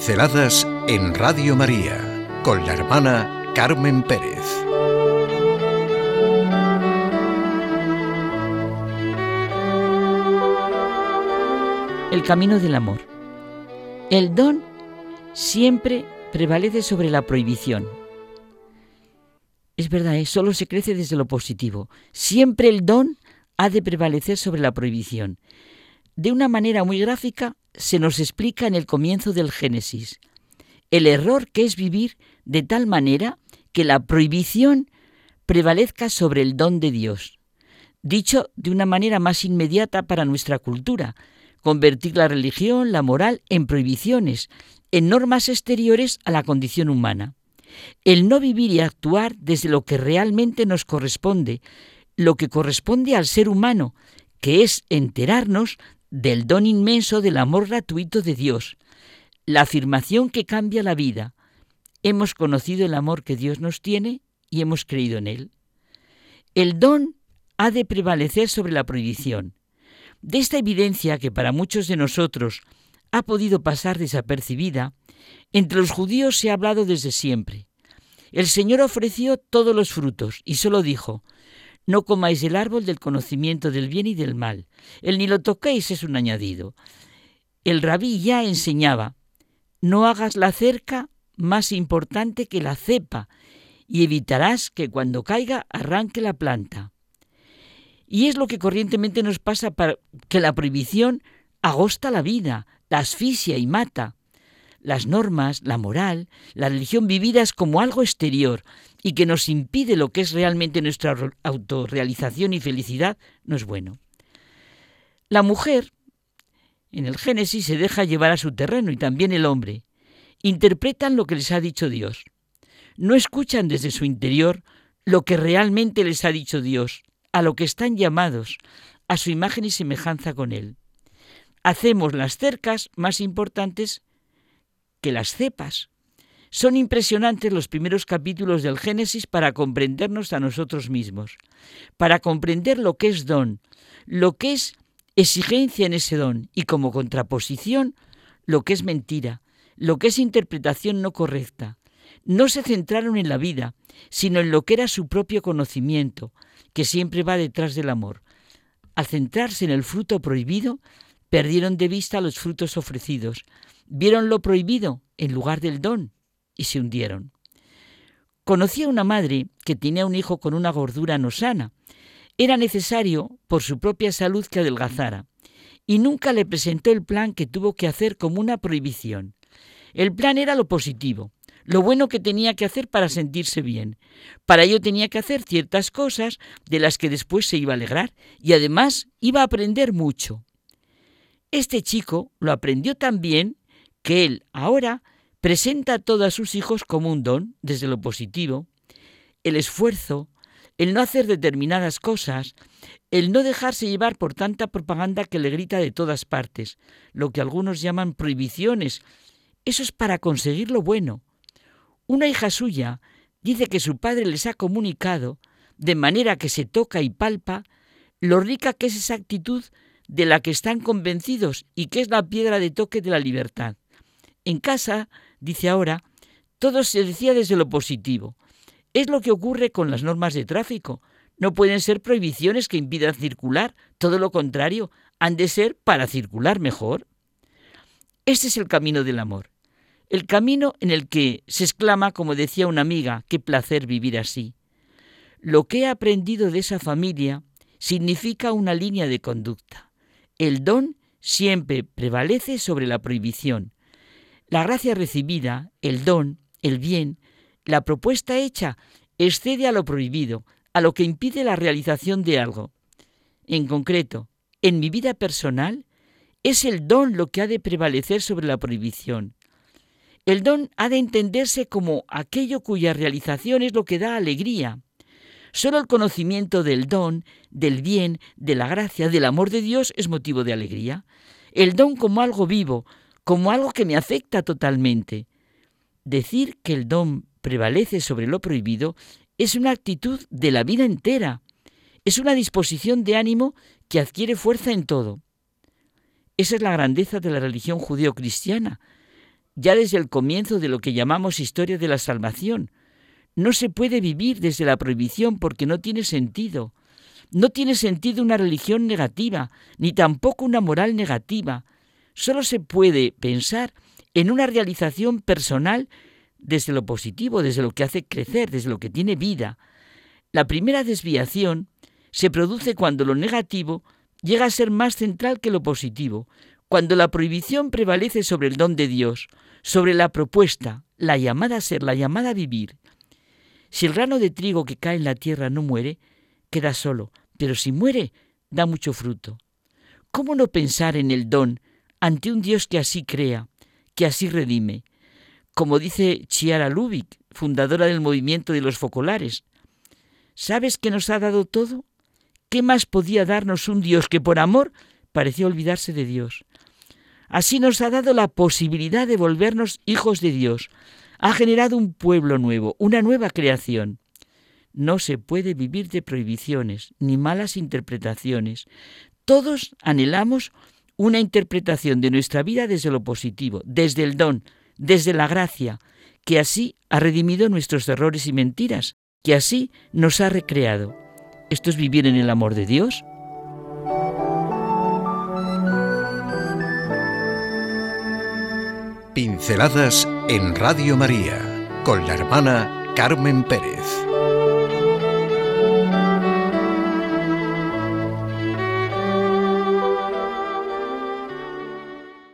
Pinceladas en Radio María con la hermana Carmen Pérez. El camino del amor. El don siempre prevalece sobre la prohibición. Es verdad, ¿eh? solo se crece desde lo positivo. Siempre el don ha de prevalecer sobre la prohibición. De una manera muy gráfica se nos explica en el comienzo del Génesis el error que es vivir de tal manera que la prohibición prevalezca sobre el don de Dios. Dicho de una manera más inmediata para nuestra cultura, convertir la religión, la moral, en prohibiciones, en normas exteriores a la condición humana. El no vivir y actuar desde lo que realmente nos corresponde, lo que corresponde al ser humano, que es enterarnos del don inmenso del amor gratuito de Dios, la afirmación que cambia la vida. Hemos conocido el amor que Dios nos tiene y hemos creído en él. El don ha de prevalecer sobre la prohibición. De esta evidencia que para muchos de nosotros ha podido pasar desapercibida, entre los judíos se ha hablado desde siempre. El Señor ofreció todos los frutos y solo dijo, no comáis el árbol del conocimiento del bien y del mal. El ni lo toquéis es un añadido. El rabí ya enseñaba, no hagas la cerca más importante que la cepa, y evitarás que cuando caiga arranque la planta. Y es lo que corrientemente nos pasa para que la prohibición agosta la vida, la asfixia y mata. Las normas, la moral, la religión vividas como algo exterior, y que nos impide lo que es realmente nuestra autorrealización y felicidad, no es bueno. La mujer, en el Génesis, se deja llevar a su terreno y también el hombre. Interpretan lo que les ha dicho Dios. No escuchan desde su interior lo que realmente les ha dicho Dios, a lo que están llamados, a su imagen y semejanza con Él. Hacemos las cercas más importantes que las cepas, son impresionantes los primeros capítulos del Génesis para comprendernos a nosotros mismos, para comprender lo que es don, lo que es exigencia en ese don y como contraposición lo que es mentira, lo que es interpretación no correcta. No se centraron en la vida, sino en lo que era su propio conocimiento, que siempre va detrás del amor. Al centrarse en el fruto prohibido, perdieron de vista los frutos ofrecidos, vieron lo prohibido en lugar del don y se hundieron. Conocí a una madre que tenía un hijo con una gordura no sana. Era necesario, por su propia salud, que adelgazara, y nunca le presentó el plan que tuvo que hacer como una prohibición. El plan era lo positivo, lo bueno que tenía que hacer para sentirse bien. Para ello tenía que hacer ciertas cosas de las que después se iba a alegrar y además iba a aprender mucho. Este chico lo aprendió tan bien que él ahora presenta a todos sus hijos como un don, desde lo positivo, el esfuerzo, el no hacer determinadas cosas, el no dejarse llevar por tanta propaganda que le grita de todas partes, lo que algunos llaman prohibiciones. Eso es para conseguir lo bueno. Una hija suya dice que su padre les ha comunicado, de manera que se toca y palpa, lo rica que es esa actitud de la que están convencidos y que es la piedra de toque de la libertad. En casa dice ahora, todo se decía desde lo positivo. Es lo que ocurre con las normas de tráfico. No pueden ser prohibiciones que impidan circular, todo lo contrario, han de ser para circular mejor. Este es el camino del amor, el camino en el que se exclama, como decía una amiga, qué placer vivir así. Lo que he aprendido de esa familia significa una línea de conducta. El don siempre prevalece sobre la prohibición, la gracia recibida, el don, el bien, la propuesta hecha, excede a lo prohibido, a lo que impide la realización de algo. En concreto, en mi vida personal, es el don lo que ha de prevalecer sobre la prohibición. El don ha de entenderse como aquello cuya realización es lo que da alegría. Solo el conocimiento del don, del bien, de la gracia, del amor de Dios es motivo de alegría. El don como algo vivo, como algo que me afecta totalmente. Decir que el don prevalece sobre lo prohibido es una actitud de la vida entera, es una disposición de ánimo que adquiere fuerza en todo. Esa es la grandeza de la religión judío-cristiana, ya desde el comienzo de lo que llamamos historia de la salvación. No se puede vivir desde la prohibición porque no tiene sentido. No tiene sentido una religión negativa, ni tampoco una moral negativa. Solo se puede pensar en una realización personal desde lo positivo, desde lo que hace crecer, desde lo que tiene vida. La primera desviación se produce cuando lo negativo llega a ser más central que lo positivo, cuando la prohibición prevalece sobre el don de Dios, sobre la propuesta, la llamada a ser, la llamada a vivir. Si el grano de trigo que cae en la tierra no muere, queda solo, pero si muere, da mucho fruto. ¿Cómo no pensar en el don ante un Dios que así crea, que así redime? Como dice Chiara Lubick, fundadora del movimiento de los focolares, ¿sabes que nos ha dado todo? ¿Qué más podía darnos un Dios que por amor pareció olvidarse de Dios? Así nos ha dado la posibilidad de volvernos hijos de Dios. Ha generado un pueblo nuevo, una nueva creación. No se puede vivir de prohibiciones ni malas interpretaciones. Todos anhelamos una interpretación de nuestra vida desde lo positivo, desde el don, desde la gracia, que así ha redimido nuestros errores y mentiras, que así nos ha recreado. ¿Esto es vivir en el amor de Dios? Pinceladas en Radio María con la hermana Carmen Pérez.